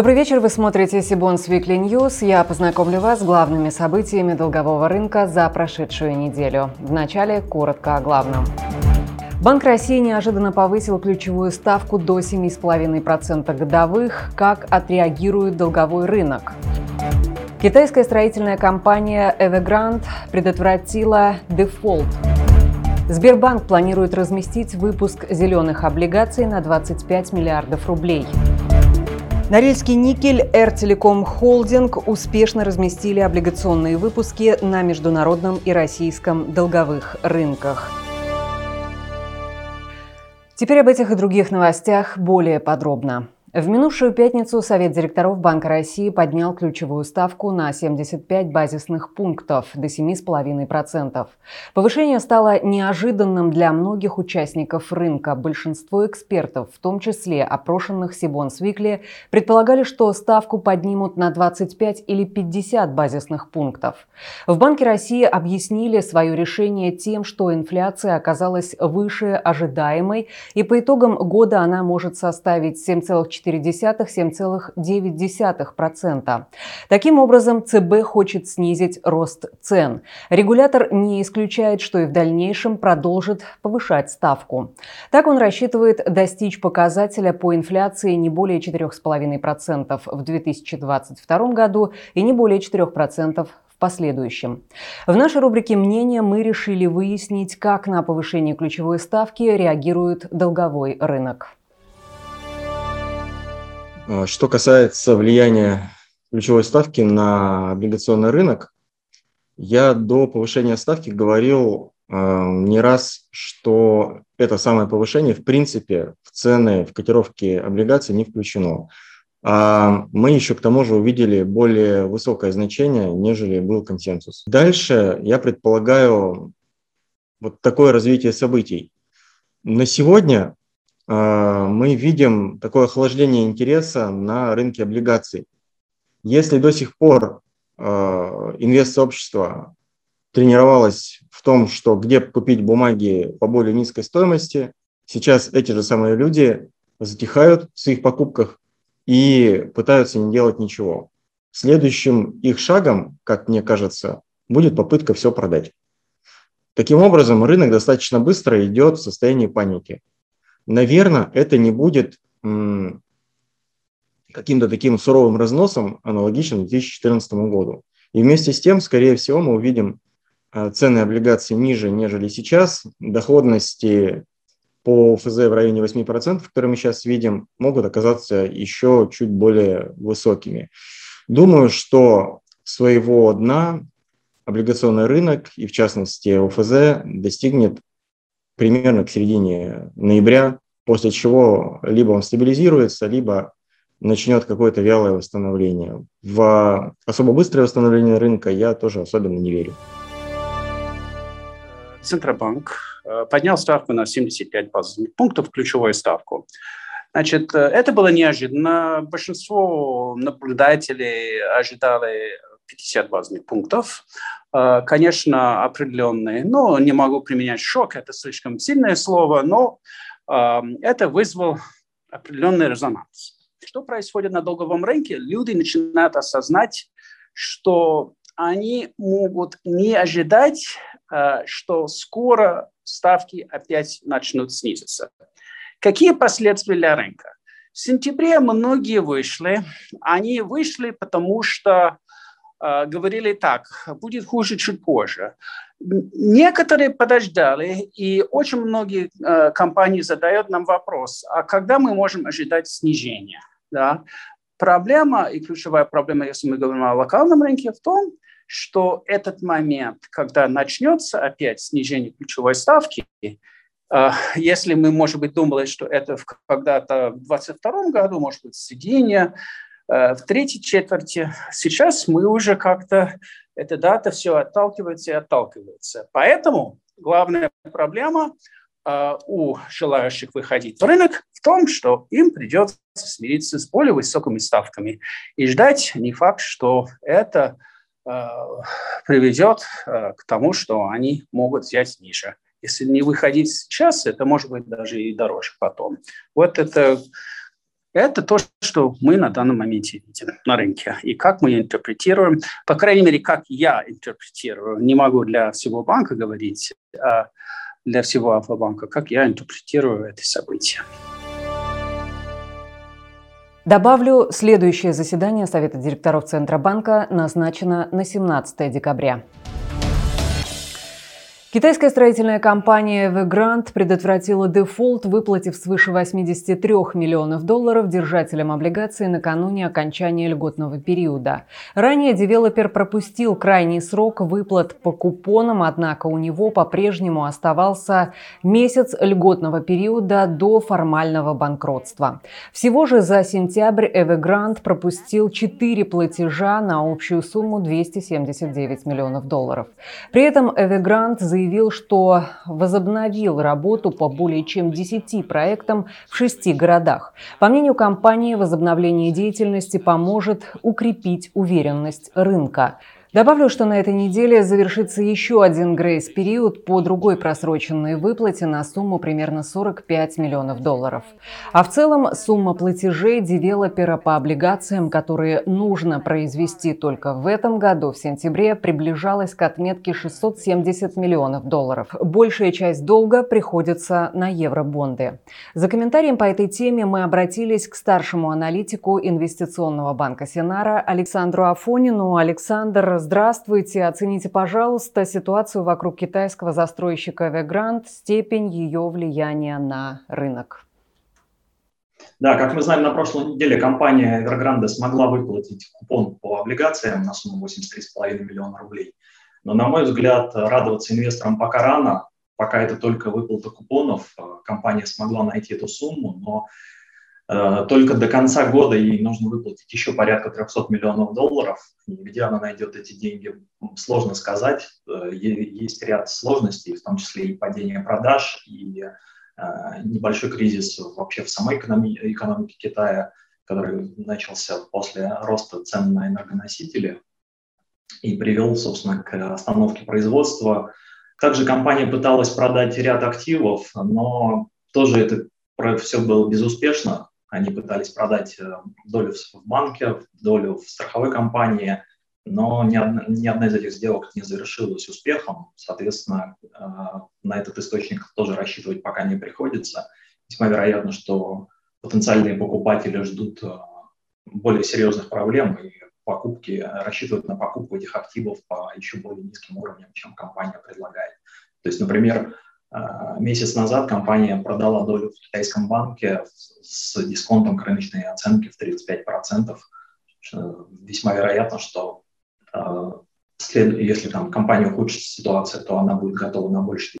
Добрый вечер, вы смотрите Сибонс Weekly News. Я познакомлю вас с главными событиями долгового рынка за прошедшую неделю. Вначале коротко о главном. Банк России неожиданно повысил ключевую ставку до 7,5% годовых. Как отреагирует долговой рынок? Китайская строительная компания Evergrande предотвратила дефолт. Сбербанк планирует разместить выпуск зеленых облигаций на 25 миллиардов рублей. Норильский никель, Эртелеком Холдинг успешно разместили облигационные выпуски на международном и российском долговых рынках. Теперь об этих и других новостях более подробно. В минувшую пятницу Совет директоров Банка России поднял ключевую ставку на 75 базисных пунктов до 7,5%. Повышение стало неожиданным для многих участников рынка. Большинство экспертов, в том числе опрошенных Сибон Свикли, предполагали, что ставку поднимут на 25 или 50 базисных пунктов. В Банке России объяснили свое решение тем, что инфляция оказалась выше ожидаемой, и по итогам года она может составить 7,4 7,9%. Таким образом, ЦБ хочет снизить рост цен. Регулятор не исключает, что и в дальнейшем продолжит повышать ставку. Так он рассчитывает достичь показателя по инфляции не более 4,5% в 2022 году и не более 4% в последующем. В нашей рубрике «Мнение» мы решили выяснить, как на повышение ключевой ставки реагирует долговой рынок. А, что касается влияния ключевой ставки на облигационный рынок, я до повышения ставки говорил э, не раз, что это самое повышение в принципе в цены, в котировки облигаций не включено. А мы еще к тому же увидели более высокое значение, нежели был консенсус. Дальше я предполагаю вот такое развитие событий. На сегодня мы видим такое охлаждение интереса на рынке облигаций. Если до сих пор а, инвест-сообщество тренировалось в том, что где купить бумаги по более низкой стоимости, сейчас эти же самые люди затихают в своих покупках и пытаются не делать ничего. Следующим их шагом, как мне кажется, будет попытка все продать. Таким образом, рынок достаточно быстро идет в состоянии паники наверное, это не будет каким-то таким суровым разносом, аналогичным 2014 году. И вместе с тем, скорее всего, мы увидим а, цены облигаций ниже, нежели сейчас. Доходности по ФЗ в районе 8%, которые мы сейчас видим, могут оказаться еще чуть более высокими. Думаю, что своего дна облигационный рынок и в частности ОФЗ достигнет примерно к середине ноября, после чего либо он стабилизируется, либо начнет какое-то вялое восстановление. В особо быстрое восстановление рынка я тоже особенно не верю. Центробанк э, поднял ставку на 75 базовых пунктов, ключевую ставку. Значит, э, это было неожиданно. Большинство наблюдателей ожидали 50 базовых пунктов. Э, конечно, определенные, но не могу применять шок, это слишком сильное слово, но эм, это вызвало определенный резонанс. Что происходит на долговом рынке? Люди начинают осознать, что они могут не ожидать, э, что скоро ставки опять начнут снизиться. Какие последствия для рынка? В сентябре многие вышли. Они вышли, потому что говорили так, будет хуже чуть позже. Некоторые подождали, и очень многие э, компании задают нам вопрос, а когда мы можем ожидать снижения? Да? Проблема, и ключевая проблема, если мы говорим о локальном рынке, в том, что этот момент, когда начнется опять снижение ключевой ставки, э, если мы, может быть, думали, что это когда-то в 2022 году, может быть, сидение, Э, в третьей четверти сейчас мы уже как-то, эта дата все отталкивается и отталкивается. Поэтому главная проблема э, у желающих выходить в рынок в том, что им придется смириться с более высокими ставками и ждать не факт, что это э, приведет к тому, что они могут взять ниже. Если не выходить сейчас, это может быть даже и дороже потом. Вот это Это то, что мы на данном моменте видим на рынке. И как мы интерпретируем, по крайней мере, как я интерпретирую, не могу для всего банка говорить, а для всего Альфа-банка, как я интерпретирую это событие. Добавлю, следующее заседание Совета директоров Центробанка назначено на 17 декабря. Китайская строительная компания Evergrande предотвратила дефолт, выплатив свыше 83 миллионов долларов держателям облигаций накануне окончания льготного периода. Ранее девелопер пропустил крайний срок выплат по купонам, однако у него по-прежнему оставался месяц льготного периода до формального банкротства. Всего же за сентябрь Evergrande пропустил 4 платежа на общую сумму 279 миллионов долларов. При этом Evergrande заявил, заявил, что возобновил работу по более чем 10 проектам в шести городах. По мнению компании, возобновление деятельности поможет укрепить уверенность рынка. Добавлю, что на этой неделе завершится еще один грейс-период по другой просроченной выплате на сумму примерно 45 миллионов долларов. А в целом сумма платежей девелопера по облигациям, которые нужно произвести только в этом году, в сентябре, приближалась к отметке 670 миллионов долларов. Большая часть долга приходится на евробонды. За комментарием по этой теме мы обратились к старшему аналитику инвестиционного банка Синара Александру Афонину. Александр, Здравствуйте. Оцените, пожалуйста, ситуацию вокруг китайского застройщика Evergrande, степень ее влияния на рынок. Да, как мы знаем, на прошлой неделе компания Evergrande смогла выплатить купон по облигациям на сумму 83,5 миллиона рублей. Но, на мой взгляд, радоваться инвесторам пока рано, пока это только выплата купонов. Компания смогла найти эту сумму, но только до конца года ей нужно выплатить еще порядка 300 миллионов долларов. И где она найдет эти деньги, сложно сказать. Э, есть ряд сложностей, в том числе и падение продаж, и э, небольшой кризис вообще в самой экономике Китая, который начался после роста цен на энергоносители и привел, собственно, к остановке производства. Также компания пыталась продать ряд активов, но тоже это все было безуспешно. Они пытались продать э, долю в банке, долю в страховой компании, но ни одна, ни одна из этих сделок не завершилась успехом. Соответственно, э, на этот источник тоже рассчитывать пока не приходится. Весьма вероятно, что потенциальные покупатели ждут э, более серьезных проблем и покупки, рассчитывают на покупку этих активов по еще более низким уровням, чем компания предлагает. То есть, например, месяц назад компания продала долю в китайском банке с дисконтом к рыночной оценке в 35%. Весьма вероятно, что а, если там компания ухудшится ситуация, то она будет готова на больше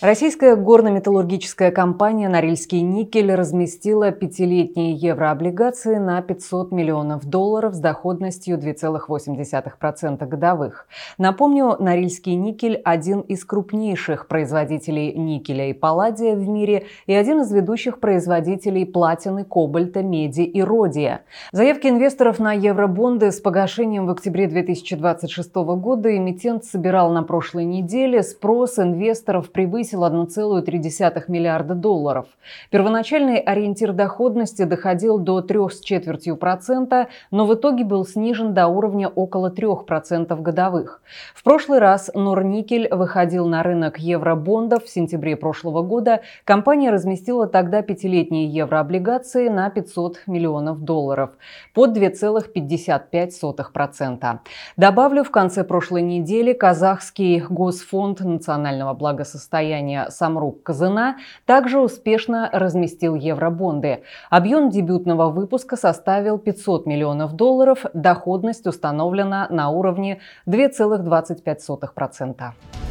Российская горно-металлургическая компания «Норильский никель» разместила пятилетние еврооблигации на 500 миллионов долларов с доходностью 2,8% годовых. Напомню, «Норильский никель» – один из крупнейших производителей никеля и палладия в мире и один из ведущих производителей платины, кобальта, меди и родия. Заявки инвесторов на евробонды с погашением в октябре 2026 года эмитент собирал на прошлой неделе. Спрос инвесторов превысил превысил 1,3 миллиарда долларов. Первоначальный ориентир доходности доходил до 3,4%, но в итоге был снижен до уровня около 3% годовых. В прошлый раз Норникель выходил на рынок евробондов в сентябре прошлого года. Компания разместила тогда пятилетние еврооблигации на 500 миллионов долларов под 2,55%. Добавлю, в конце прошлой недели казахский Госфонд национального благосостояния состояния Самрук Казына также успешно разместил евробонды. Объем дебютного выпуска составил 500 миллионов долларов, доходность установлена на уровне 2,25%.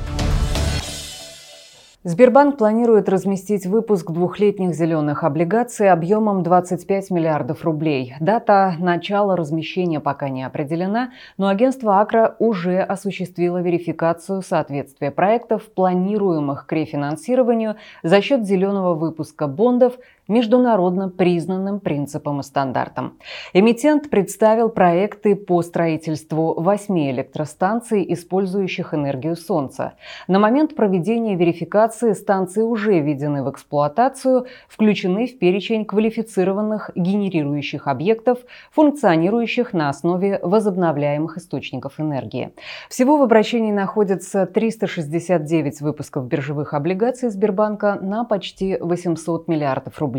Сбербанк планирует разместить выпуск двухлетних зеленых облигаций объемом 25 миллиардов рублей. Дата начала размещения пока не определена, но агентство Акра уже осуществило верификацию соответствия проектов, планируемых к рефинансированию за счет зеленого выпуска бондов международно признанным принципам и стандартам. Эмитент представил проекты по строительству восьми электростанций, использующих энергию Солнца. На момент проведения верификации станции уже введены в эксплуатацию, включены в перечень квалифицированных генерирующих объектов, функционирующих на основе возобновляемых источников энергии. Всего в обращении находится 369 выпусков биржевых облигаций Сбербанка на почти 800 миллиардов рублей.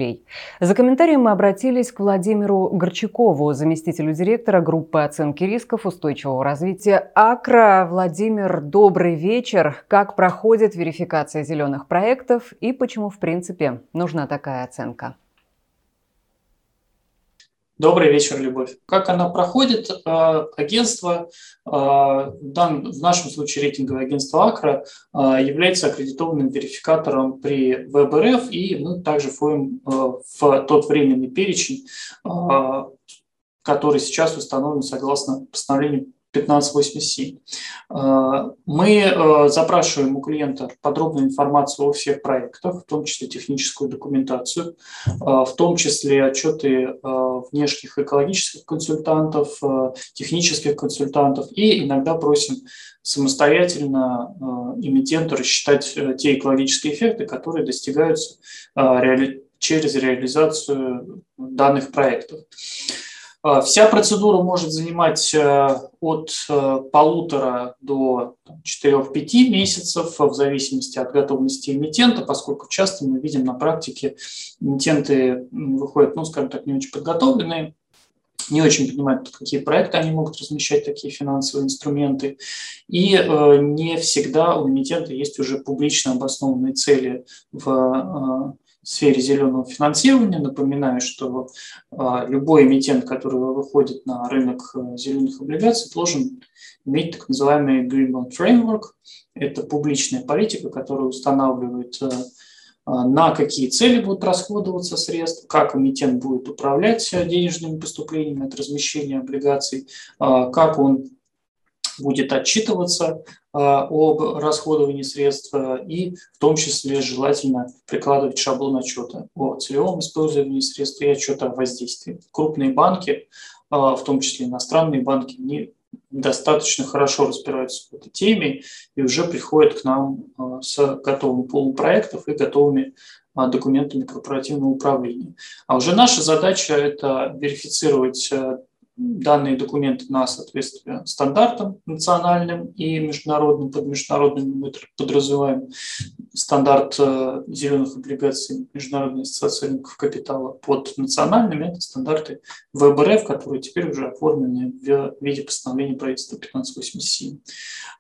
За комментарием мы обратились к Владимиру Горчакову, заместителю директора группы оценки рисков устойчивого развития АКРА. Владимир, добрый вечер. Как проходит верификация зеленых проектов и почему, в принципе, нужна такая оценка? Добрый вечер, Любовь. Как она проходит? Э, агентство, э, в нашем случае рейтинговое агентство АКРА, э, является аккредитованным верификатором при ВБРФ, и мы также входим в тот временный перечень, который сейчас установлен согласно постановлению 1587. Э, мы э, запрашиваем у клиента подробную информацию о всех проектах, в том числе техническую документацию, э, в том числе отчеты внешних экологических консультантов, технических консультантов и иногда просим самостоятельно эмитенту рассчитать те экологические эффекты, которые достигаются через реализацию данных проектов. А, вся процедура может занимать э, от э, полутора до 4-5 месяцев в зависимости от готовности эмитента, поскольку часто мы видим на практике эмитенты выходят, ну, скажем так, не очень подготовленные, не очень понимают, какие проекты они могут размещать, такие финансовые инструменты. И э, не всегда у эмитента есть уже публично обоснованные цели в в сфере зеленого финансирования. Напоминаю, что а, любой эмитент, который выходит на рынок э, зеленых облигаций, должен иметь так называемый Green Bond Framework. Это публичная политика, которая устанавливает э, а, на какие цели будут расходоваться средства, как эмитент будет управлять э, денежными поступлениями от размещения облигаций, а, как он будет отчитываться а, об расходовании средств и в том числе желательно прикладывать шаблон отчета о целевом использовании средств и отчета о воздействии. Крупные банки, а, в том числе иностранные банки, не достаточно хорошо разбираются в этой теме и уже приходят к нам а, с готовым полупроектов и готовыми документами корпоративного управления. А уже наша задача – это верифицировать данные документы на соответствие стандартам национальным и международным. Под международным мы подразумеваем стандарт э, зеленых облигаций Международной ассоциации рынков капитала. Под национальными это стандарты ВБРФ, которые теперь уже оформлены в виде постановления правительства 1587.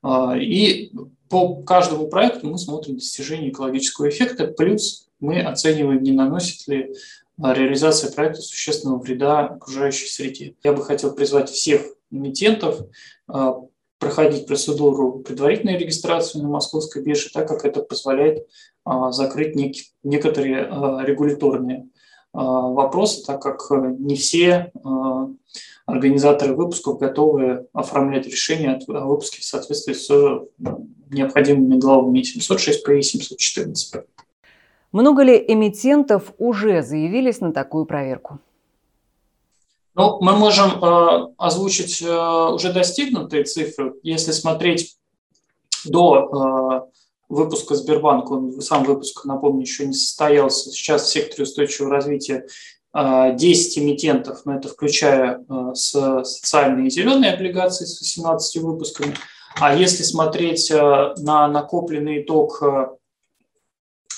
А, и по каждому проекту мы смотрим достижение экологического эффекта, плюс мы оцениваем, не наносит ли реализация проекта существенного вреда окружающей среде. Я бы хотел призвать всех эмитентов а, проходить процедуру предварительной регистрации на московской бирже, так как это позволяет а, закрыть некоторые а, регуляторные вопросы, так как не все организаторы выпусков готовы оформлять решение о выпуске в соответствии с необходимыми главами 706 и 714 много ли эмитентов уже заявились на такую проверку? Ну, мы можем э, озвучить э, уже достигнутые цифры. Если смотреть до э, выпуска Сбербанка, он, сам выпуск, напомню, еще не состоялся. Сейчас в секторе устойчивого развития 10 э, эмитентов, но это включая э, социальные и зеленые облигации с 18 выпусками. А если смотреть э, на накопленный итог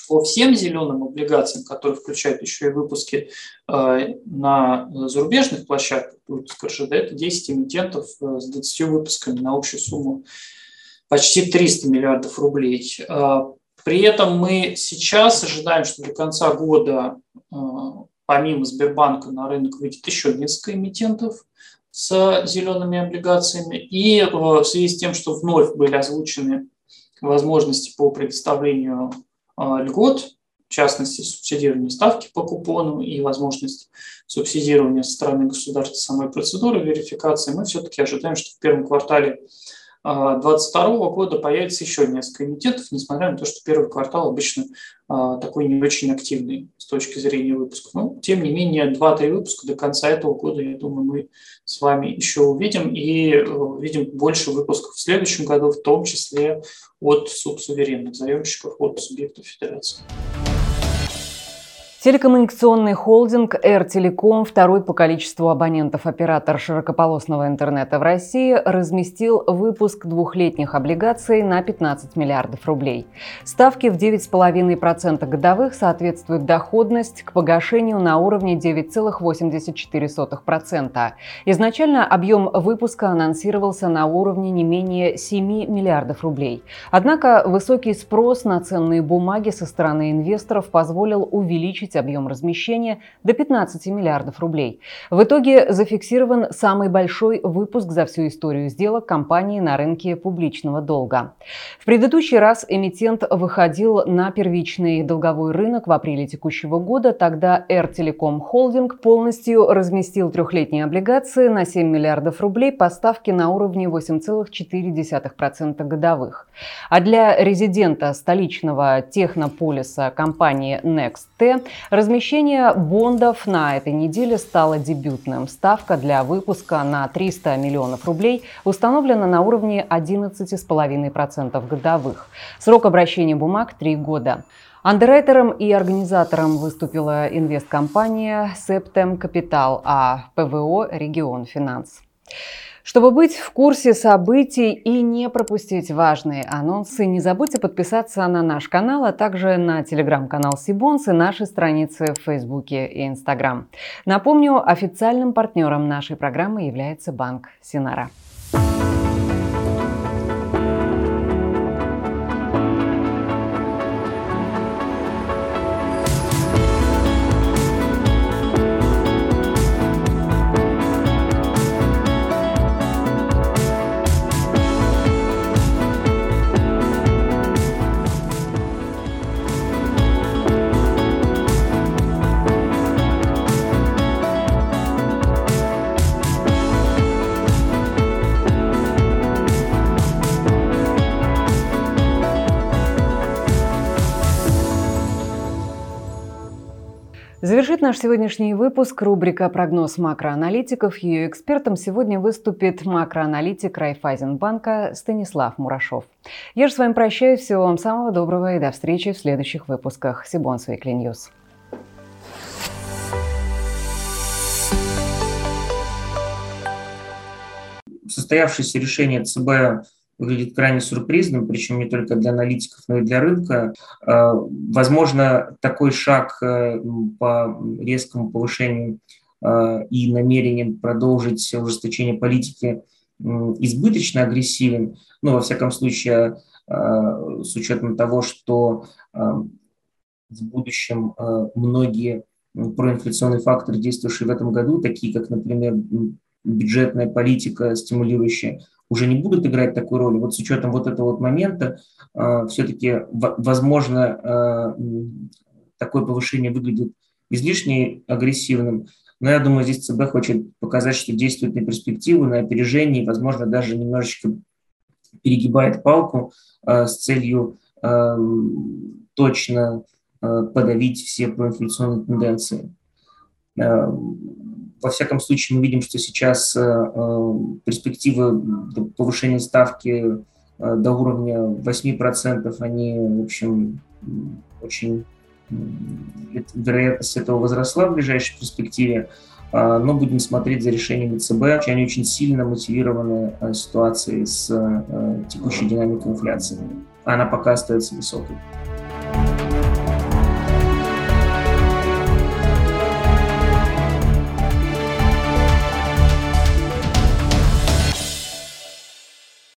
по всем зеленым облигациям, которые включают еще и выпуски э, на зарубежных площадках, выпуск РЖД, это 10 эмитентов э, с 20 выпусками на общую сумму почти 300 миллиардов рублей. Э, при этом мы сейчас ожидаем, что до конца года помимо Сбербанка на рынок выйдет еще несколько эмитентов с зелеными облигациями. И в связи с тем, что вновь были озвучены возможности по предоставлению льгот, в частности, субсидирование ставки по купону и возможность субсидирования со стороны государства самой процедуры верификации, мы все-таки ожидаем, что в первом квартале 2022 года появится еще несколько эмитентов, несмотря на то, что первый квартал обычно а, такой не очень активный с точки зрения выпусков. Но, тем не менее, 2-3 выпуска до конца этого года, я думаю, мы с вами еще увидим и увидим больше выпусков в следующем году, в том числе от субсуверенных заемщиков, от субъектов федерации. Телекоммуникационный холдинг Telecom, второй по количеству абонентов оператор широкополосного интернета в России, разместил выпуск двухлетних облигаций на 15 миллиардов рублей. Ставки в 9,5% годовых соответствуют доходность к погашению на уровне 9,84%. Изначально объем выпуска анонсировался на уровне не менее 7 миллиардов рублей. Однако высокий спрос на ценные бумаги со стороны инвесторов позволил увеличить увеличить объем размещения до 15 миллиардов рублей. В итоге зафиксирован самый большой выпуск за всю историю сделок компании на рынке публичного долга. В предыдущий раз эмитент выходил на первичный долговой рынок в апреле текущего года. Тогда Air Telecom Holding полностью разместил трехлетние облигации на 7 миллиардов рублей по ставке на уровне 8,4% годовых. А для резидента столичного технополиса компании Next Размещение бондов на этой неделе стало дебютным. Ставка для выпуска на 300 миллионов рублей установлена на уровне 11,5% годовых. Срок обращения бумаг – 3 года. Андеррайтером и организатором выступила инвесткомпания Septem Capital, а ПВО «Регион Финанс». Чтобы быть в курсе событий и не пропустить важные анонсы, не забудьте подписаться на наш канал, а также на телеграм-канал Cbonds и наши страницы в Фейсбуке и Инстаграм. Напомню, официальным партнером нашей программы является банк Синара. Наш сегодняшний выпуск рубрика «Прогноз макроаналитиков». Ее экспертом сегодня выступит макроаналитик Райфайзенбанка Станислав Мурашов. Я же с вами прощаюсь. Всего вам самого доброго и до встречи в следующих выпусках Сибон Weekly News. Состоявшееся решение ЦБ выглядит крайне сюрпризным, причем не только для аналитиков, но и для рынка. А, возможно, такой шаг э, по резкому повышению а, и намерением продолжить ужесточение политики избыточно агрессивен, но, во всяком случае, а, с учетом того, что в будущем многие проинфляционные факторы, действующие в этом году, такие как, например, бюджетная политика, стимулирующая уже не будут играть такую роль. Вот с учетом вот этого вот момента э, все-таки, возможно, э, такое повышение выглядит излишне агрессивным, но я думаю, здесь ЦБ хочет показать, что действует на перспективу, на опережение, возможно, даже немножечко перегибает палку э, с целью э, точно э, подавить все проинфляционные тенденции. Э, во всяком случае, мы видим, что сейчас э, э, перспективы повышения ставки э, до уровня 8%, они, в общем, очень вероятность этого возросла в ближайшей перспективе, но будем смотреть за решениями ЦБ. Они очень сильно мотивированы ситуацией с текущей динамикой инфляции. Она пока остается высокой.